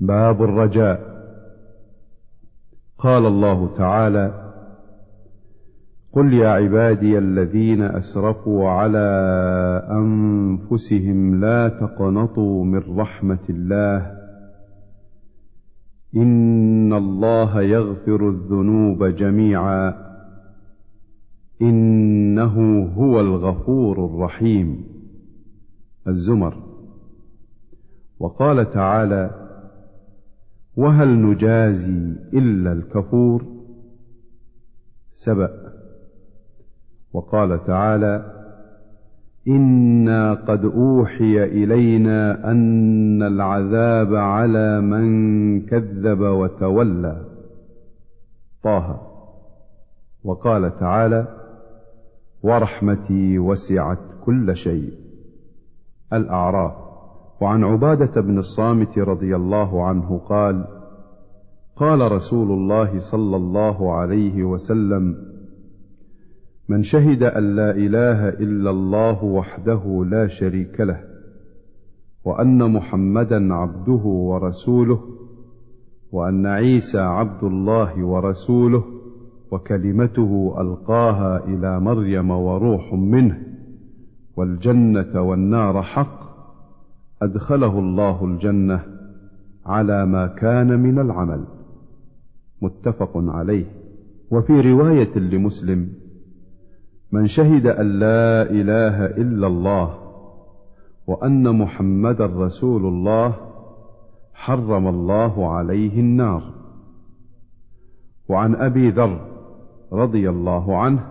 باب الرجاء. قال الله تعالى قل يا عبادي الذين أسرفوا على أنفسهم لا تقنطوا من رحمة الله. إن الله يغفر الذنوب جميعا. إنه هو الغفور الرحيم. الزمر. وقال تعالى وهل نجازي إلا الكفور؟ سبأ. وقال تعالى إنا قد أوحي إلينا أن العذاب على من كذب وتولى. طه. وقال تعالى ورحمتي وسعت كل شيء. الاعراف وعن عبادة بن الصامت رضي الله عنه قال قال رسول الله صلى الله عليه وسلم من شهد أن لا إله إلا الله وحده لا شريك له وأن محمدا عبده ورسوله وأن عيسى عبد الله ورسوله وكلمته ألقاها إلى مريم وروح منه والجنة والنار حق أدخله الله الجنة على ما كان من العمل. متفق عليه. وفي رواية لمسلم من شهد أن لا إله إلا الله وأن محمدا رسول الله حرم الله عليه النار. وعن أبي ذر رضي الله عنه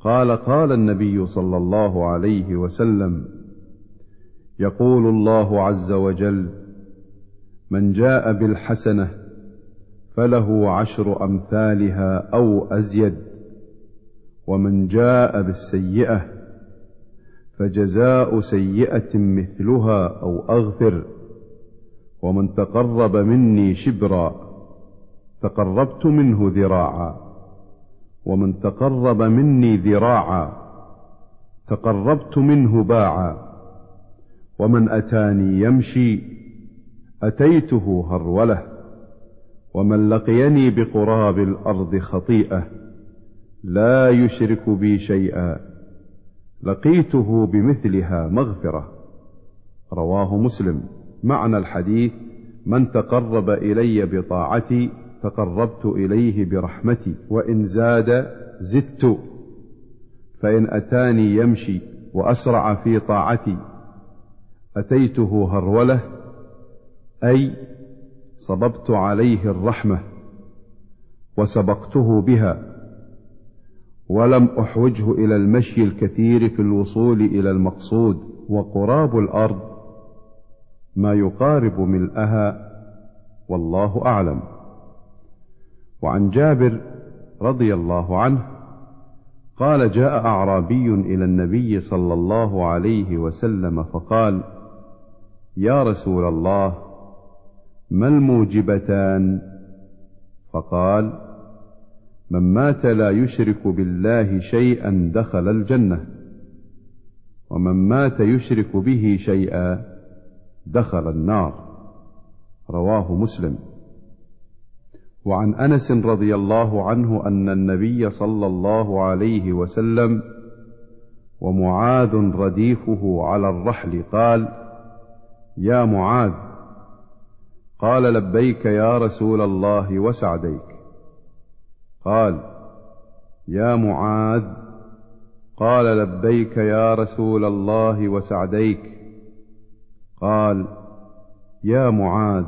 قال قال النبي صلى الله عليه وسلم يقول الله عز وجل من جاء بالحسنة فله عشر أمثالها أو أزيد ومن جاء بالسيئة فجزاء سيئة مثلها أو أغفر ومن تقرب مني شبرا تقربت منه ذراعا ومن تقرب مني ذراعا تقربت منه باعا ومن أتاني يمشي أتيته هرولة ومن لقيني بقراب الأرض خطيئة لا يشرك بي شيئا لقيته بمثلها مغفرة. رواه مسلم. معنى الحديث من تقرب إلي بطاعتي تقربت إليه برحمتي وإن زاد زدت فإن أتاني يمشي وأسرع في طاعتي أتيته هرولة أي صببت عليه الرحمة وسبقته بها ولم أحوجه إلى المشي الكثير في الوصول إلى المقصود وقراب الأرض ما يقارب ملئها والله أعلم. وعن جابر رضي الله عنه قال جاء أعرابي إلى النبي صلى الله عليه وسلم فقال يا رسول الله ما الموجبتان؟ فقال من مات لا يشرك بالله شيئا دخل الجنة ومن مات يشرك به شيئا دخل النار. رواه مسلم. وعن أنس رضي الله عنه أن النبي صلى الله عليه وسلم ومعاذ رديفه على الرحل قال يا معاذ. قال لبيك يا رسول الله وسعديك. قال يا معاذ. قال لبيك يا رسول الله وسعديك. قال يا معاذ.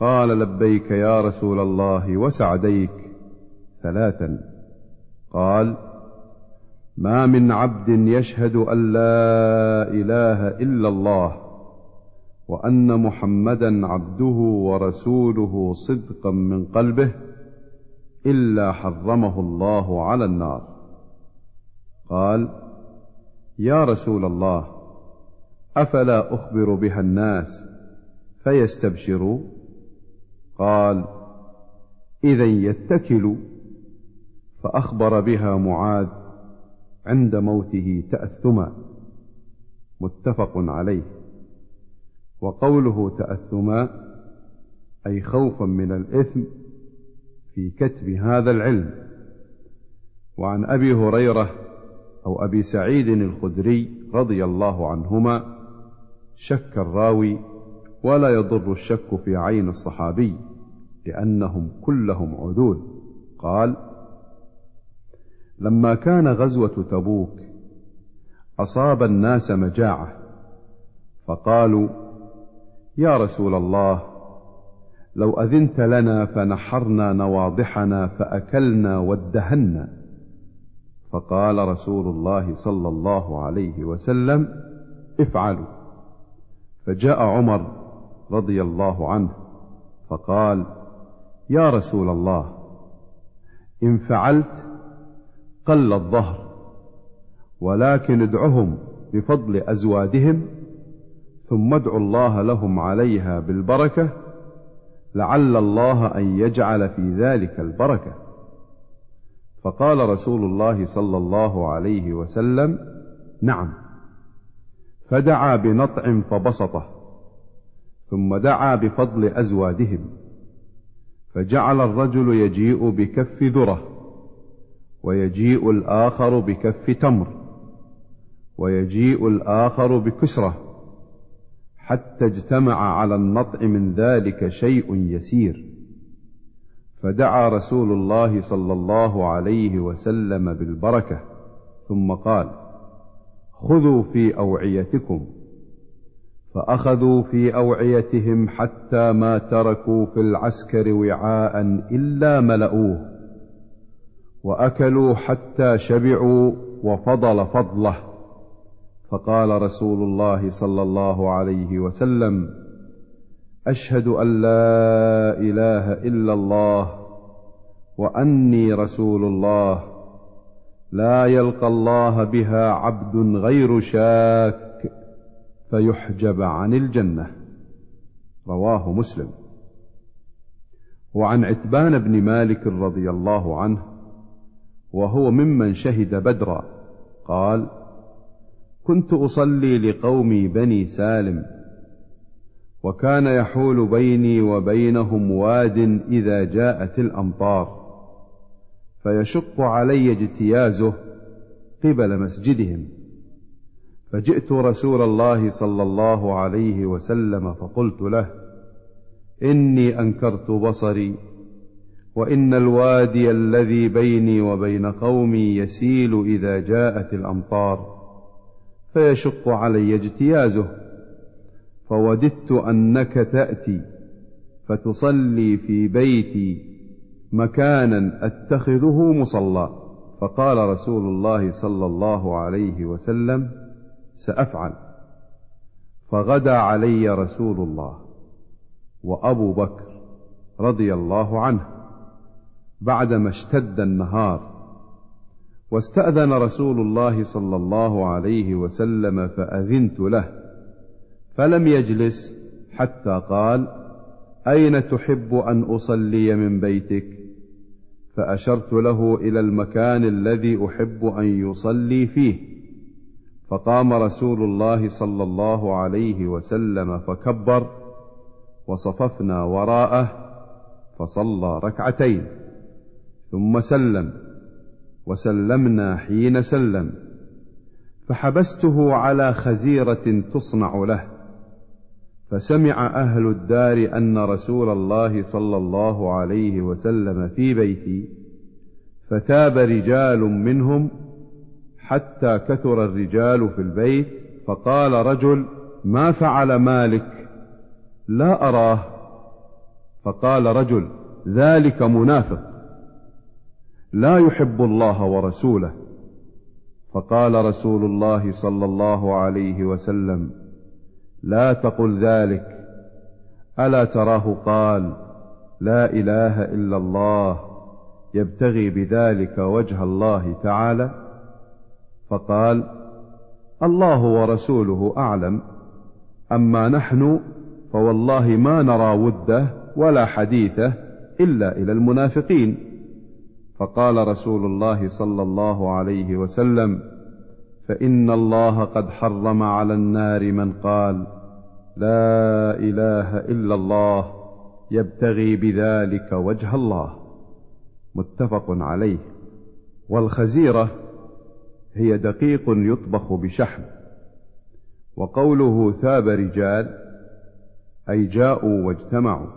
قال لبيك يا رسول الله وسعديك ثلاثا. قال ما من عبد يشهد أن لا إله إلا الله وأن محمدا عبده ورسوله صدقا من قلبه إلا حرمه الله على النار. قال يا رسول الله أفلا أخبر بها الناس فيستبشروا؟ قال اذا يتكلوا فأخبر بها معاذ عند موته تأثما. متفق عليه. وقوله تأثما أي خوفا من الإثم في كتب هذا العلم. وعن أبي هريرة أو أبي سعيد الخدري رضي الله عنهما شك الراوي ولا يضر الشك في عين الصحابي لأنهم كلهم عدول. قال لما كان غزوة تبوك أصاب الناس مجاعة فقالوا يا رسول الله لو أذنت لنا فنحرنا نواضحنا فأكلنا وادهنا. فقال رسول الله صلى الله عليه وسلم افعلوا. فجاء عمر رضي الله عنه فقال يا رسول الله إن فعلت قل الظهر ولكن ادعهم بفضل أزوادهم ثم ادعوا الله لهم عليها بالبركة لعل الله أن يجعل في ذلك البركة. فقال رسول الله صلى الله عليه وسلم نعم. فدعا بنطع فبسطه ثم دعا بفضل أزوادهم فجعل الرجل يجيء بكف ذرة ويجيء الآخر بكف تمر ويجيء الآخر بكسرة. حتى اجتمع على النطع من ذلك شيء يسير. فدعا رسول الله صلى الله عليه وسلم بالبركة ثم قال خذوا في أوعيتكم. فأخذوا في أوعيتهم حتى ما تركوا في العسكر وعاء إلا ملؤوه وأكلوا حتى شبعوا وفضل فضله. فقال رسول الله صلى الله عليه وسلم أشهد أن لا إله إلا الله وأني رسول الله. لا يلقى الله بها عبد غير شاك فيحجب عن الجنة. رواه مسلم. وعن عتبان بن مالك رضي الله عنه وهو ممن شهد بدرا قال كنت أصلي لقومي بني سالم وكان يحول بيني وبينهم واد إذا جاءت الأمطار فيشق علي اجتيازه قبل مسجدهم. فجئت رسول الله صلى الله عليه وسلم فقلت له إني أنكرت بصري وإن الوادي الذي بيني وبين قومي يسيل إذا جاءت الأمطار. فيشق علي اجتيازه فوددت أنك تأتي فتصلي في بيتي مكانا أتخذه مصلى. فقال رسول الله صلى الله عليه وسلم سأفعل. فغدا علي رسول الله وأبو بكر رضي الله عنه بعدما اشتد النهار. واستأذن رسول الله صلى الله عليه وسلم فأذنت له فلم يجلس حتى قال أين تحب أن أصلي من بيتك؟ فأشرت له إلى المكان الذي أحب أن يصلي فيه فقام رسول الله صلى الله عليه وسلم فكبر وصففنا وراءه فصلى ركعتين ثم سلم. وسلمنا حين سلم. فحبسته على خزيرة تصنع له. فسمع أهل الدار أن رسول الله صلى الله عليه وسلم في بيتي. فتاب رجال منهم حتى كثر الرجال في البيت. فقال رجل ما فعل مالك؟ لا أراه. فقال رجل ذلك منافق. لا يحب الله ورسوله. فقال رسول الله صلى الله عليه وسلم لا تقل ذلك. ألا تراه قال لا إله إلا الله يبتغي بذلك وجه الله تعالى؟ فقال الله ورسوله أعلم. أما نحن فوالله ما نرى وده ولا حديثه إلا إلى المنافقين. فقال رسول الله صلى الله عليه وسلم فإن الله قد حرم على النار من قال لا إله إلا الله يبتغي بذلك وجه الله. متفق عليه. والخزيرة هي دقيق يطبخ بشحم. وقوله ثاب رجال أي جاءوا واجتمعوا.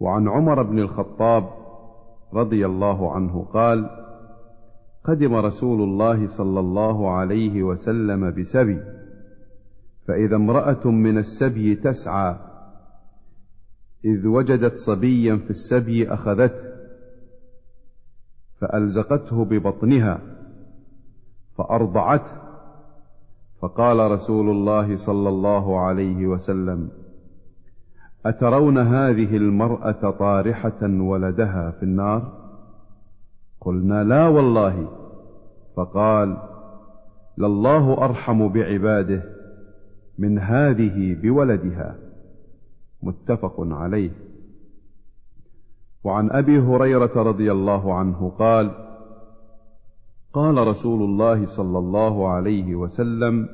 وعن عمر بن الخطاب رضي الله عنه قال قدم رسول الله صلى الله عليه وسلم بسبي فإذا امرأة من السبي تسعى إذ وجدت صبيا في السبي أخذته فألزقته ببطنها فأرضعته فقال رسول الله صلى الله عليه وسلم أترون هذه المرأة طارحة ولدها في النار؟ قلنا لا والله. فقال لله أرحم بعباده من هذه بولدها. متفق عليه. وعن أبي هريرة رضي الله عنه قال قال رسول الله صلى الله عليه وسلم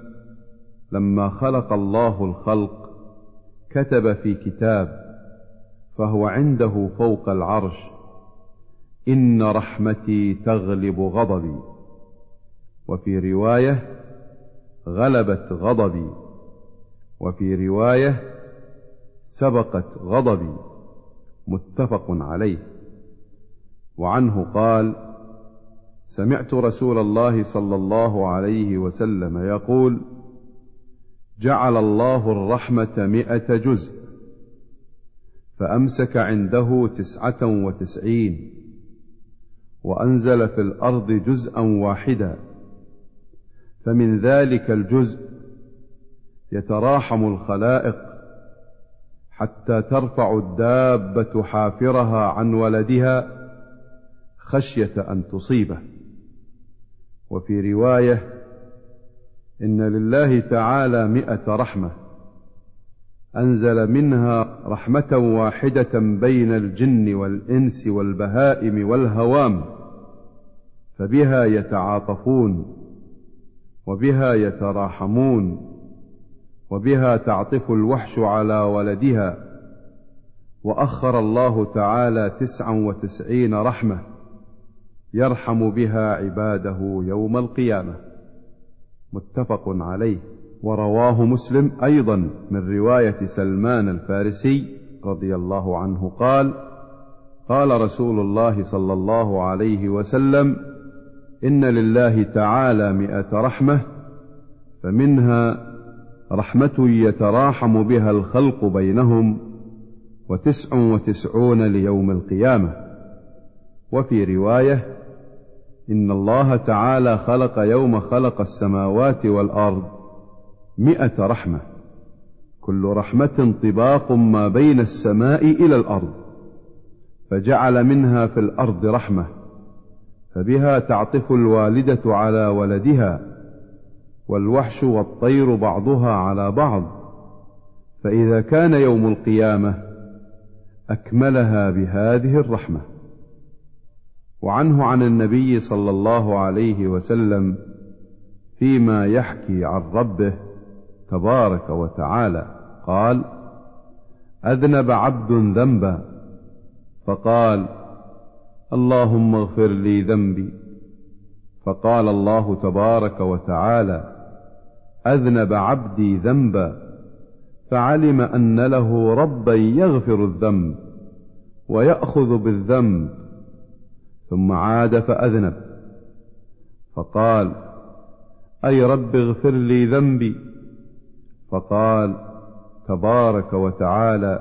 لما خلق الله الخلق كتب في كتاب فهو عنده فوق العرش إن رحمتي تغلب غضبي. وفي رواية غلبت غضبي. وفي رواية سبقت غضبي. متفق عليه. وعنه قال سمعت رسول الله صلى الله عليه وسلم يقول جعل الله الرحمة مائه جزء فأمسك عنده تسعة وتسعين وأنزل في الأرض جزءا واحدا فمن ذلك الجزء يتراحم الخلائق حتى ترفع الدابة حافرها عن ولدها خشية أن تصيبه. وفي رواية إن لله تعالى مائه رحمة أنزل منها رحمة واحدة بين الجن والإنس والبهائم والهوام فبها يتعاطفون وبها يتراحمون وبها تعطف الوحش على ولدها وأخر الله تعالى تسعا وتسعين رحمة يرحم بها عباده يوم القيامة. متفق عليه. ورواه مسلم أيضا من رواية سلمان الفارسي رضي الله عنه قال قال رسول الله صلى الله عليه وسلم إن لله تعالى مائه رحمة فمنها رحمة يتراحم بها الخلق بينهم وتسع وتسعون ليوم القيامة. وفي رواية إن الله تعالى خلق يوم خلق السماوات والأرض مائه رحمة. كل رحمة طباق ما بين السماء إلى الأرض فجعل منها في الأرض رحمة فبها تعطف الوالدة على ولدها والوحش والطير بعضها على بعض فإذا كان يوم القيامة أكملها بهذه الرحمة. وعنه عن النبي صلى الله عليه وسلم فيما يحكي عن ربه تبارك وتعالى. قال أذنب عبد ذنبا. فقال اللهم اغفر لي ذنبي. فقال الله تبارك وتعالى أذنب عبدي ذنبا. فعلم أن له ربا يغفر الذنب ويأخذ بالذنب. ثم عاد فأذنب. فقال أي رب اغفر لي ذنبي؟ فقال تبارك وتعالى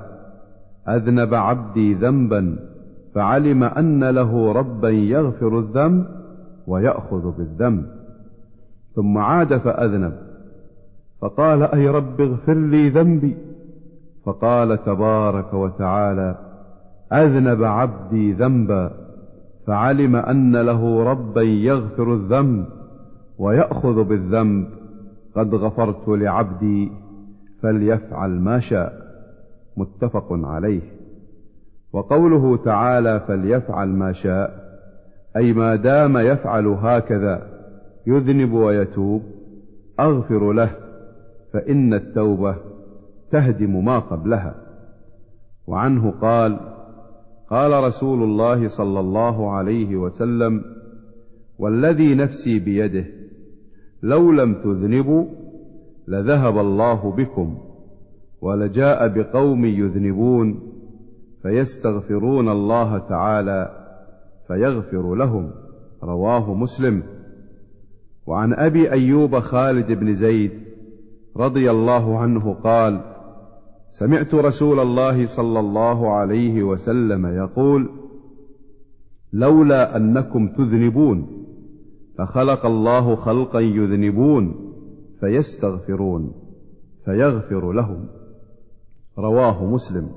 أذنب عبدي ذنبا فعلم أن له ربا يغفر الذنب ويأخذ بالذنب. ثم عاد فأذنب. فقال أي رب اغفر لي ذنبي؟ فقال تبارك وتعالى أذنب عبدي ذنبا. فعلم أن له ربا يغفر الذنب ويأخذ بالذنب. قد غفرت لعبدي فليفعل ما شاء. متفق عليه. وقوله تعالى فليفعل ما شاء أي ما دام يفعل هكذا يذنب ويتوب أغفر له فإن التوبة تهدم ما قبلها. وعنه قال قال رسول الله صلى الله عليه وسلم والذي نفسي بيده لو لم تذنبوا لذهب الله بكم ولجاء بقوم يذنبون فيستغفرون الله تعالى فيغفر لهم. رواه مسلم. وعن أبي أيوب خالد بن زيد رضي الله عنه قال سمعت رسول الله صلى الله عليه وسلم يقول لولا أنكم تذنبون فخلق الله خلقا يذنبون فيستغفرون فيغفر لهم. رواه مسلم.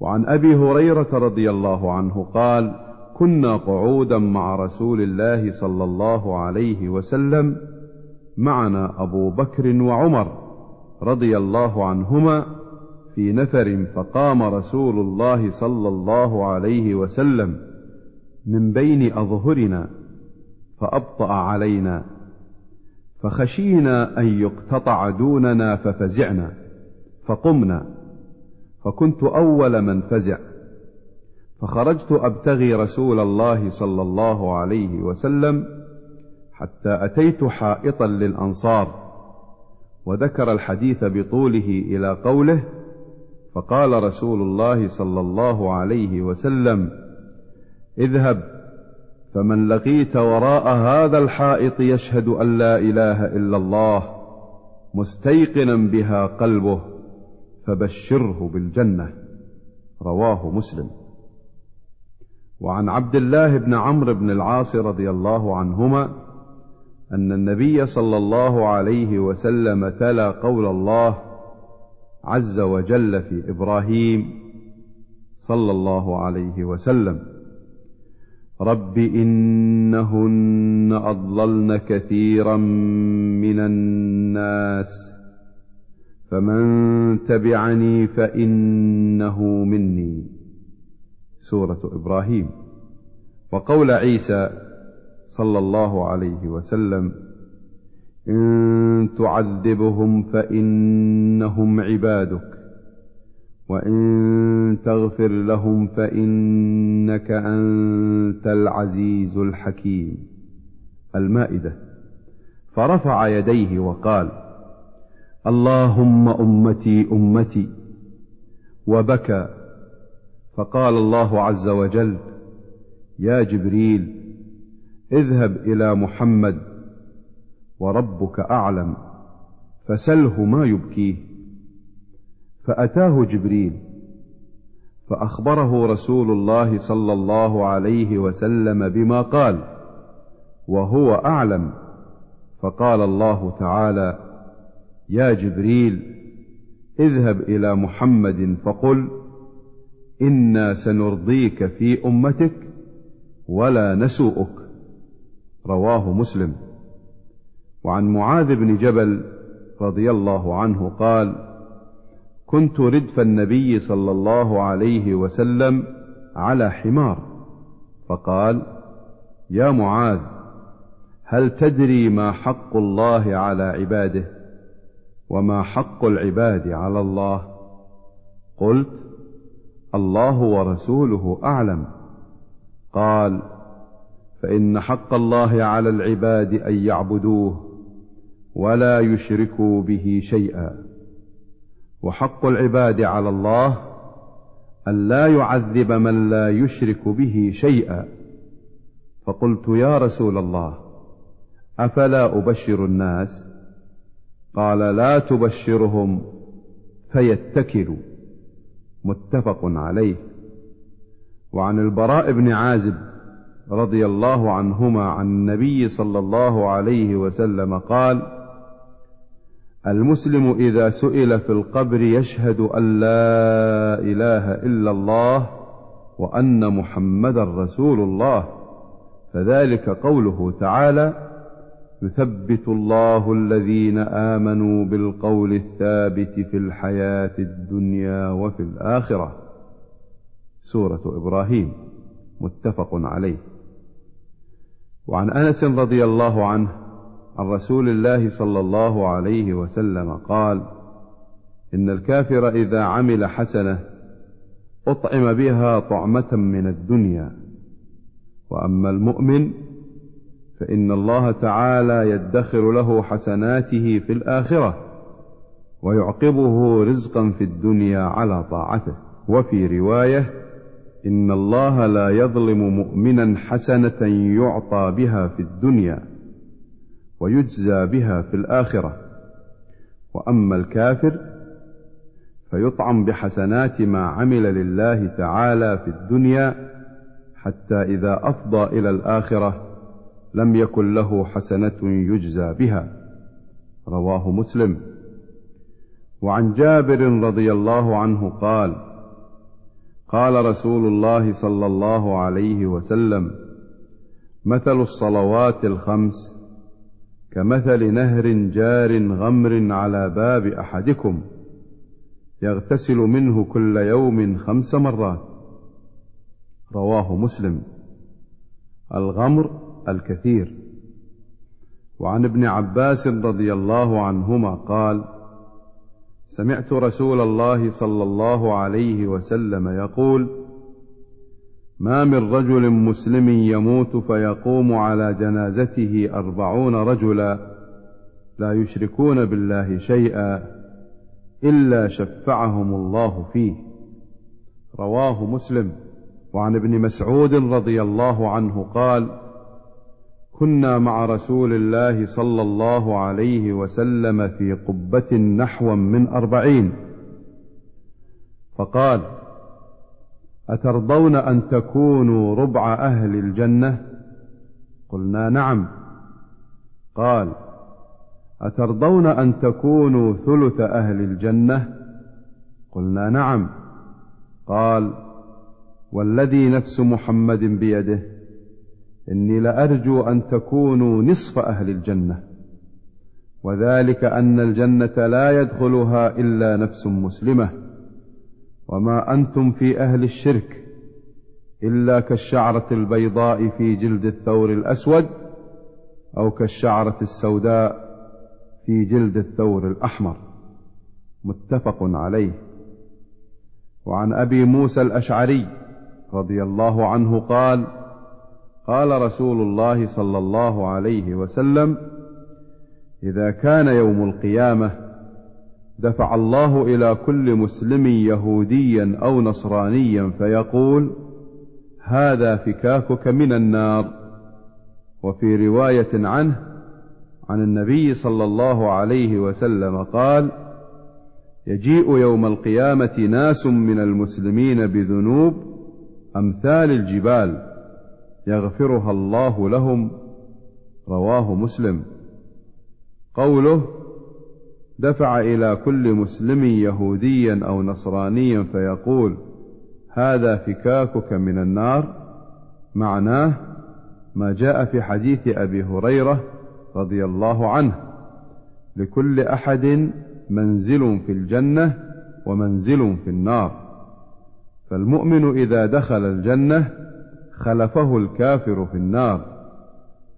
وعن أبي هريرة رضي الله عنه قال كنا قعودا مع رسول الله صلى الله عليه وسلم معنا أبو بكر وعمر رضي الله عنهما في نفر فقام رسول الله صلى الله عليه وسلم من بين أظهرنا فأبطأ علينا فخشينا أن يقتطع دوننا ففزعنا فقمنا فكنت أول من فزع فخرجت أبتغي رسول الله صلى الله عليه وسلم حتى أتيت حائطا للأنصار وذكر الحديث بطوله إلى قوله فقال رسول الله صلى الله عليه وسلم اذهب فمن لقيت وراء هذا الحائط يشهد أن لا إله إلا الله مستيقنا بها قلبه فبشره بالجنة. رواه مسلم. وعن عبد الله بن عمرو بن العاص رضي الله عنهما أن النبي صلى الله عليه وسلم تلا قول الله عز وجل في إبراهيم صلى الله عليه وسلم. رب إنهن أضللن كثيرا من الناس فمن تبعني فإنه مني. سورة إبراهيم. وقول عيسى صلى الله عليه وسلم إن تعذبهم فإنهم عبادك وإن تغفر لهم فإنك أنت العزيز الحكيم. المائدة فرفع يديه وقال اللهم أمتي أمتي وبكى فقال الله عز وجل يا جبريل اذهب إلى محمد وربك أعلم فسله ما يبكيه. فأتاه جبريل فأخبره رسول الله صلى الله عليه وسلم بما قال وهو أعلم. فقال الله تعالى يا جبريل اذهب إلى محمد فقل إنا سنرضيك في أمتك ولا نسوءك. رواه مسلم. وعن معاذ بن جبل رضي الله عنه قال كنت ردف النبي صلى الله عليه وسلم على حمار. فقال يا معاذ هل تدري ما حق الله على عباده وما حق العباد على الله؟ قلت الله ورسوله أعلم. قال فإن حق الله على العباد أن يعبدوه ولا يشركوا به شيئا. وحق العباد على الله أن لا يعذب من لا يشرك به شيئا. فقلت يا رسول الله أفلا أبشر الناس؟ قال لا تبشرهم فيتكلوا. متفق عليه. وعن البراء بن عازب رضي الله عنهما عن النبي صلى الله عليه وسلم قال المسلم إذا سئل في القبر يشهد أن لا إله إلا الله وأن محمدا رسول الله فذلك قوله تعالى يثبت الله الذين آمنوا بالقول الثابت في الحياة الدنيا وفي الآخرة. سورة إبراهيم متفق عليه. وعن أنس رضي الله عنه عن رسول الله صلى الله عليه وسلم قال إن الكافر إذا عمل حسنة أطعم بها طعمة من الدنيا. وأما المؤمن فإن الله تعالى يدخر له حسناته في الآخرة ويعقبه رزقا في الدنيا على طاعته. وفي رواية إن الله لا يظلم مؤمنا حسنة يعطى بها في الدنيا. ويجزى بها في الآخرة. وأما الكافر فيطعم بحسنات ما عمل لله تعالى في الدنيا حتى إذا أفضى إلى الآخرة لم يكن له حسنة يجزى بها. رواه مسلم. وعن جابر رضي الله عنه قال قال رسول الله صلى الله عليه وسلم مثل الصلوات الخمس كمثل نهر جار غمر على باب أحدكم يغتسل منه كل يوم خمس مرات. رواه مسلم. الغمر الكثير. وعن ابن عباس رضي الله عنهما قال سمعت رسول الله صلى الله عليه وسلم يقول ما من رجل مسلم يموت فيقوم على جنازته أربعون رجلا لا يشركون بالله شيئا إلا شفعهم الله فيه. رواه مسلم. وعن ابن مسعود رضي الله عنه قال كنا مع رسول الله صلى الله عليه وسلم في قبة نحو من أربعين. فقال أترضون أن تكونوا ربع أهل الجنة؟ قلنا نعم. قال أترضون أن تكونوا ثلث أهل الجنة؟ قلنا نعم. قال والذي نفس محمد بيده إني لأرجو أن تكونوا نصف أهل الجنة. وذلك أن الجنة لا يدخلها إلا نفس مسلمة. وما أنتم في أهل الشرك إلا كالشعرة البيضاء في جلد الثور الأسود أو كالشعرة السوداء في جلد الثور الأحمر. متفق عليه. وعن أبي موسى الأشعري رضي الله عنه قال قال رسول الله صلى الله عليه وسلم إذا كان يوم القيامة دفع الله إلى كل مسلم يهوديا أو نصرانيا فيقول هذا فكاكك من النار. وفي رواية عنه عن النبي صلى الله عليه وسلم قال يجيء يوم القيامة ناس من المسلمين بذنوب أمثال الجبال يغفرها الله لهم. رواه مسلم. قوله دفع إلى كل مسلم يهوديا أو نصرانيا فيقول هذا فكاكك من النار. معناه ما جاء في حديث أبي هريرة رضي الله عنه لكل أحد منزل في الجنة ومنزل في النار. فالمؤمن إذا دخل الجنة خلفه الكافر في النار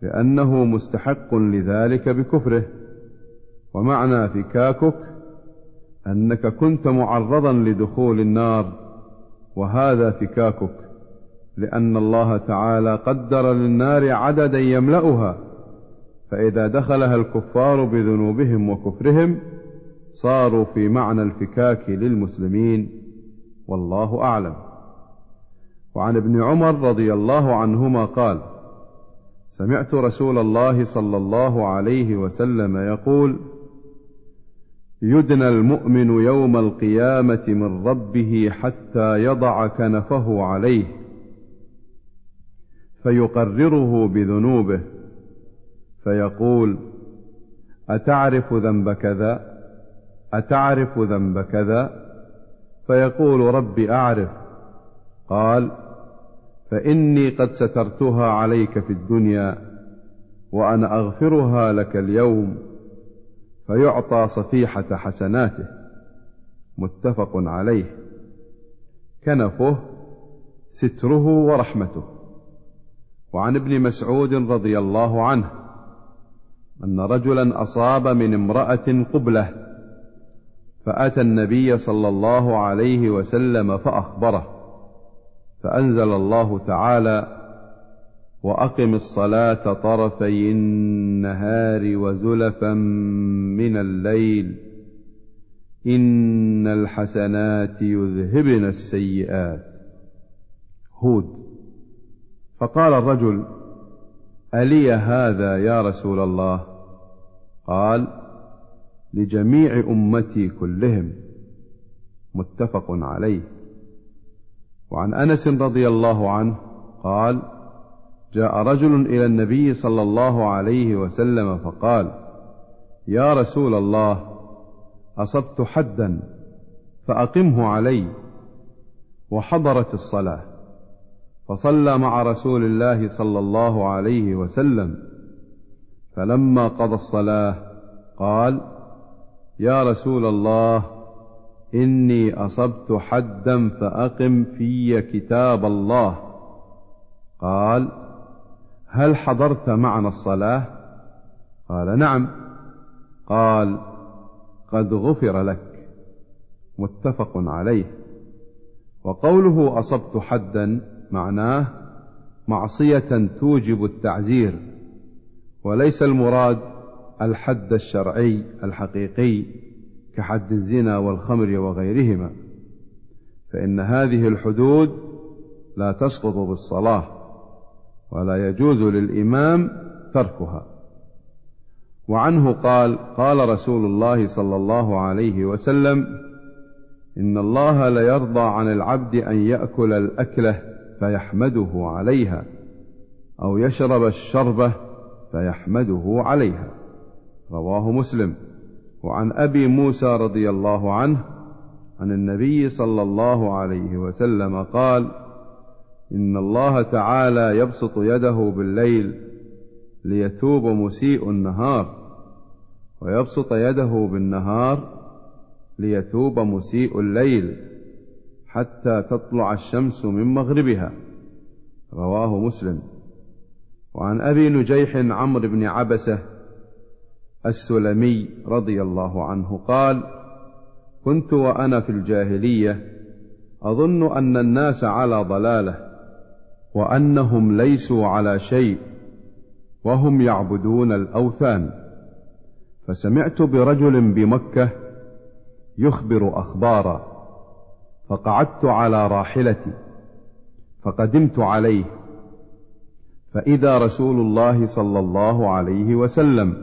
لأنه مستحق لذلك بكفره. ومعنى فكاكك أنك كنت معرضا لدخول النار وهذا فكاكك لأن الله تعالى قدر للنار عددا يملأها فإذا دخلها الكفار بذنوبهم وكفرهم صاروا في معنى الفكاك للمسلمين والله أعلم. وعن ابن عمر رضي الله عنهما قال سمعت رسول الله صلى الله عليه وسلم يقول يدنى المؤمن يوم القيامة من ربه حتى يضع كنفه عليه فيقرره بذنوبه فيقول أتعرف ذنب كذا؟ أتعرف ذنب كذا؟ فيقول رب أعرف. قال فإني قد سترتها عليك في الدنيا وأنا أغفرها لك اليوم. فيعطى صفيحة حسناته. متفق عليه. كنفه ستره ورحمته. وعن ابن مسعود رضي الله عنه أن رجلا أصاب من امرأة قبلة فأتى النبي صلى الله عليه وسلم فأخبره فأنزل الله تعالى وأقم الصلاة طرفي النهار وزلفا من الليل. إن الحسنات يذهبن السيئات. هود. فقال الرجل ألي هذا يا رسول الله؟ قال لجميع أمتي كلهم. متفق عليه. وعن أنس رضي الله عنه قال جاء رجل إلى النبي صلى الله عليه وسلم فقال يا رسول الله أصبت حدا فأقمه علي وحضرت الصلاة فصلى مع رسول الله صلى الله عليه وسلم فلما قضى الصلاة قال يا رسول الله إني أصبت حدا فأقم في كتاب الله. قال هل حضرت معنا الصلاة؟ قال نعم. قال قد غفر لك. متفق عليه. وقوله أصبت حدا معناه معصية توجب التعزير. وليس المراد الحد الشرعي الحقيقي كحد الزنا والخمر وغيرهما. فإن هذه الحدود لا تسقط بالصلاة. ولا يجوز للإمام تركها. وعنه قال قال رسول الله صلى الله عليه وسلم إن الله ليرضى عن العبد أن يأكل الأكلة فيحمده عليها أو يشرب الشربة فيحمده عليها. رواه مسلم. وعن أبي موسى رضي الله عنه عن النبي صلى الله عليه وسلم قال إن الله تعالى يبسط يده بالليل ليتوب مسيء النهار ويبسط يده بالنهار ليتوب مسيء الليل حتى تطلع الشمس من مغربها. رواه مسلم. وعن أبي نجيح عمرو بن عبسة السلمي رضي الله عنه قال كنت وأنا في الجاهلية أظن أن الناس على ضلالة وأنهم ليسوا على شيء وهم يعبدون الأوثان. فسمعت برجل بمكة يخبر أخبارا فقعدت على راحلتي فقدمت عليه. فإذا رسول الله صلى الله عليه وسلم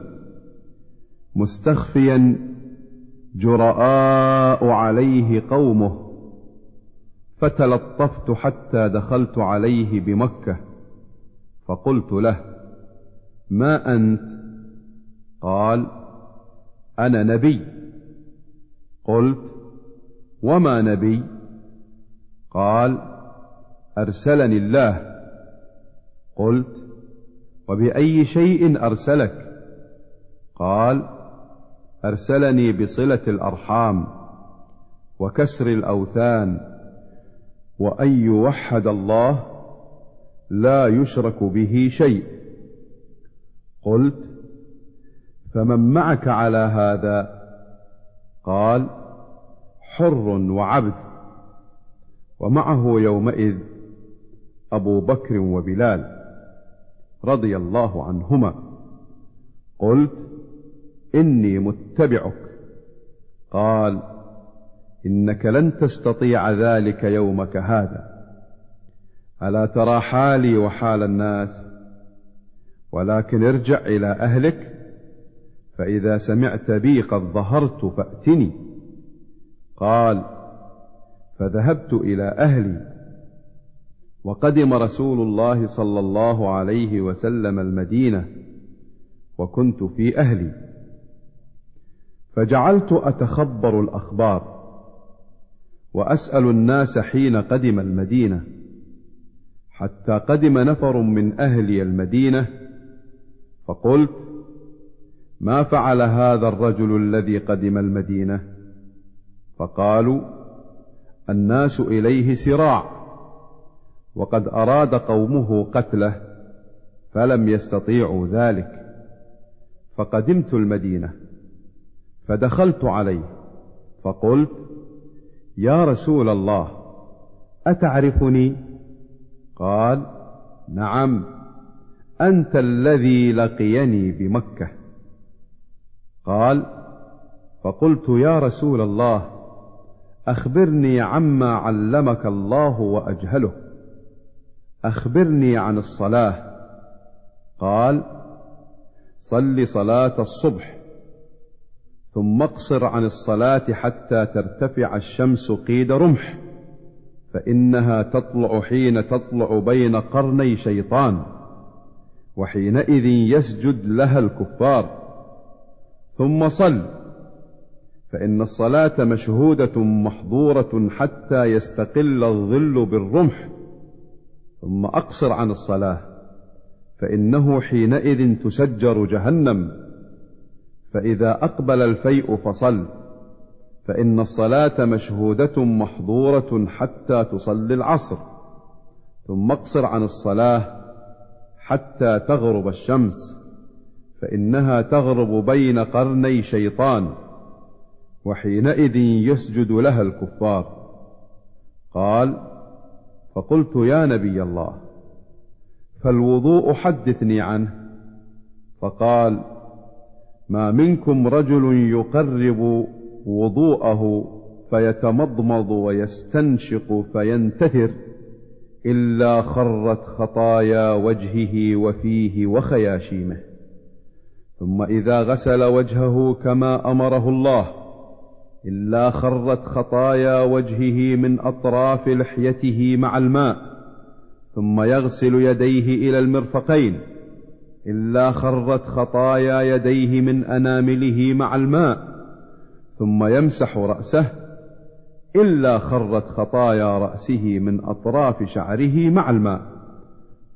مستخفيا جرآء عليه قومه فتلطفت حتى دخلت عليه بمكة. فقلت له ما أنت؟ قال أنا نبي. قلت وما نبي؟ قال أرسلني الله. قلت وبأي شيء أرسلك؟ قال أرسلني بصلة الأرحام وكسر الأوثان وأن يوحد الله لا يشرك به شيء. قلت فمن معك على هذا؟ قال حر وعبد. ومعه يومئذ أبو بكر وبلال رضي الله عنهما. قلت إني متبعك. قال إنك لن تستطيع ذلك يومك هذا. ألا ترى حالي وحال الناس؟ ولكن ارجع إلى أهلك فإذا سمعت بي قد ظهرت فأتني. قال فذهبت إلى أهلي. وقدم رسول الله صلى الله عليه وسلم المدينة وكنت في أهلي. فجعلت أتخبر الأخبار. وأسأل الناس حين قدم المدينة حتى قدم نفر من أهل المدينة فقلت ما فعل هذا الرجل الذي قدم المدينة؟ فقالوا الناس إليه سراع وقد أراد قومه قتله فلم يستطيعوا ذلك فقدمت المدينة فدخلت عليه فقلت يا رسول الله أتعرفني؟ قال نعم أنت الذي لقيني بمكة. قال فقلت يا رسول الله أخبرني عما علمك الله وأجهله. أخبرني عن الصلاة. قال صل صلاة الصبح. ثم اقصر عن الصلاة حتى ترتفع الشمس قيد رمح فإنها تطلع حين تطلع بين قرني شيطان وحينئذ يسجد لها الكفار. ثم صل فإن الصلاة مشهودة محظورة حتى يستقل الظل بالرمح. ثم أقصر عن الصلاة فإنه حينئذ تسجر جهنم. فإذا أقبل الفيء فصل فإن الصلاة مشهودة محظورة حتى تصلي العصر ثم اقصر عن الصلاة حتى تغرب الشمس فإنها تغرب بين قرني شيطان وحينئذ يسجد لها الكفار. قال فقلت يا نبي الله فالوضوء حدثني عنه. فقال ما منكم رجل يقرب وضوءه فيتمضمض ويستنشق فينتثر إلا خرت خطايا وجهه وفيه وخياشيمه. ثم إذا غسل وجهه كما أمره الله إلا خرت خطايا وجهه من أطراف لحيته مع الماء ثم يغسل يديه إلى المرفقين. إلا خرت خطايا يديه من أنامله مع الماء ثم يمسح رأسه إلا خرت خطايا رأسه من أطراف شعره مع الماء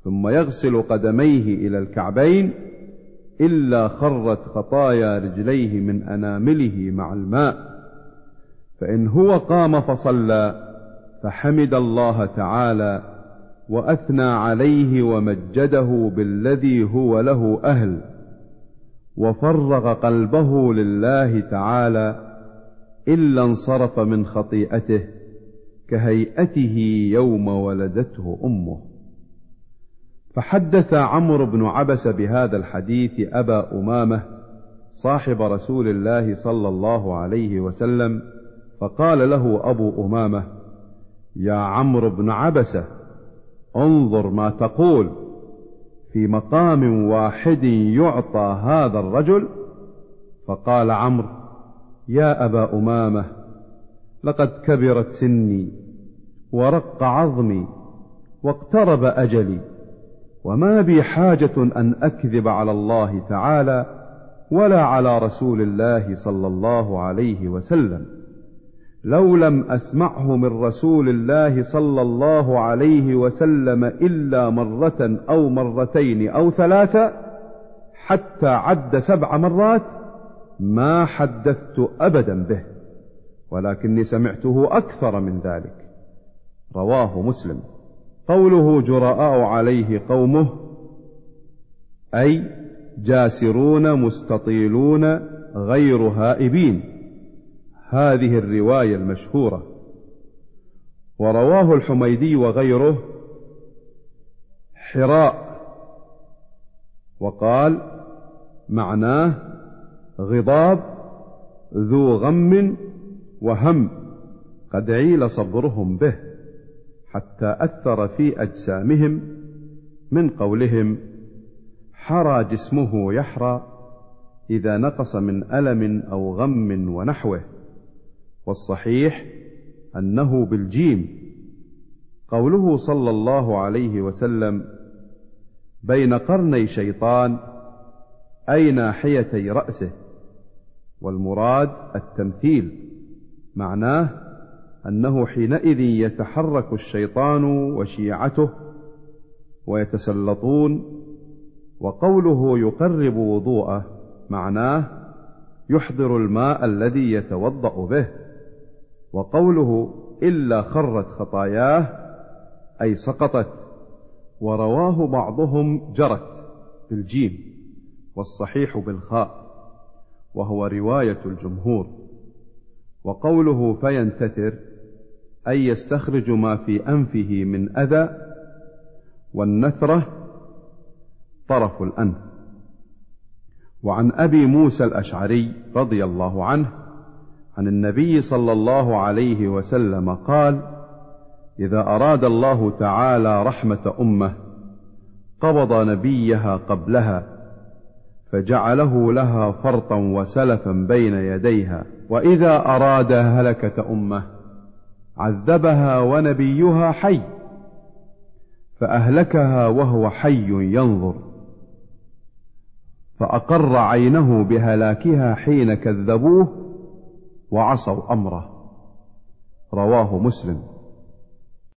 ثم يغسل قدميه إلى الكعبين إلا خرت خطايا رجليه من أنامله مع الماء. فإن هو قام فصلى فحمد الله تعالى وأثنى عليه ومجده بالذي هو له أهل وفرغ قلبه لله تعالى إلا انصرف من خطيئته كهيئته يوم ولدته أمه. فحدث عمرو بن عبس بهذا الحديث أبا أمامة صاحب رسول الله صلى الله عليه وسلم فقال له أبو أمامة يا عمرو بن عبسة انظر ما تقول. في مقام واحد يعطى هذا الرجل. فقال عمرو يا أبا أمامة لقد كبرت سني ورق عظمي واقترب أجلي وما بي حاجة أن أكذب على الله تعالى ولا على رسول الله صلى الله عليه وسلم. لو لم أسمعه من رسول الله صلى الله عليه وسلم إلا مرة أو مرتين أو ثلاثة حتى عد سبع مرات ما حدثت ابدا به ولكني سمعته أكثر من ذلك. رواه مسلم. قوله جراء عليه قومه أي جاسرون مستطيلون غير هائبين. هذه الرواية المشهورة. ورواه الحميدي وغيره حراء. وقال معناه غضاب ذو غم وهم قد عيل صبرهم به حتى أثر في أجسامهم من قولهم حرى جسمه يحرى إذا نقص من ألم أو غم ونحوه. والصحيح أنه بالجيم. قوله صلى الله عليه وسلم بين قرني شيطان أي ناحيتي رأسه والمراد التمثيل معناه أنه حينئذ يتحرك الشيطان وشيعته ويتسلطون وقوله يقرب وضوءه معناه يحضر الماء الذي يتوضأ به. وقوله إلا خرت خطاياه أي سقطت ورواه بعضهم جرت بالجيم والصحيح بالخاء وهو رواية الجمهور. وقوله فينتثر أي يستخرج ما في أنفه من أذى والنثرة طرف الأنف. وعن أبي موسى الأشعري رضي الله عنه عن النبي صلى الله عليه وسلم قال إذا أراد الله تعالى رحمة أمة قبض نبيها قبلها فجعله لها فرطا وسلفا بين يديها وإذا أراد هلكة أمة عذبها ونبيها حي فأهلكها وهو حي ينظر فأقر عينه بهلاكها حين كذبوه وعصوا أمره. رواه مسلم.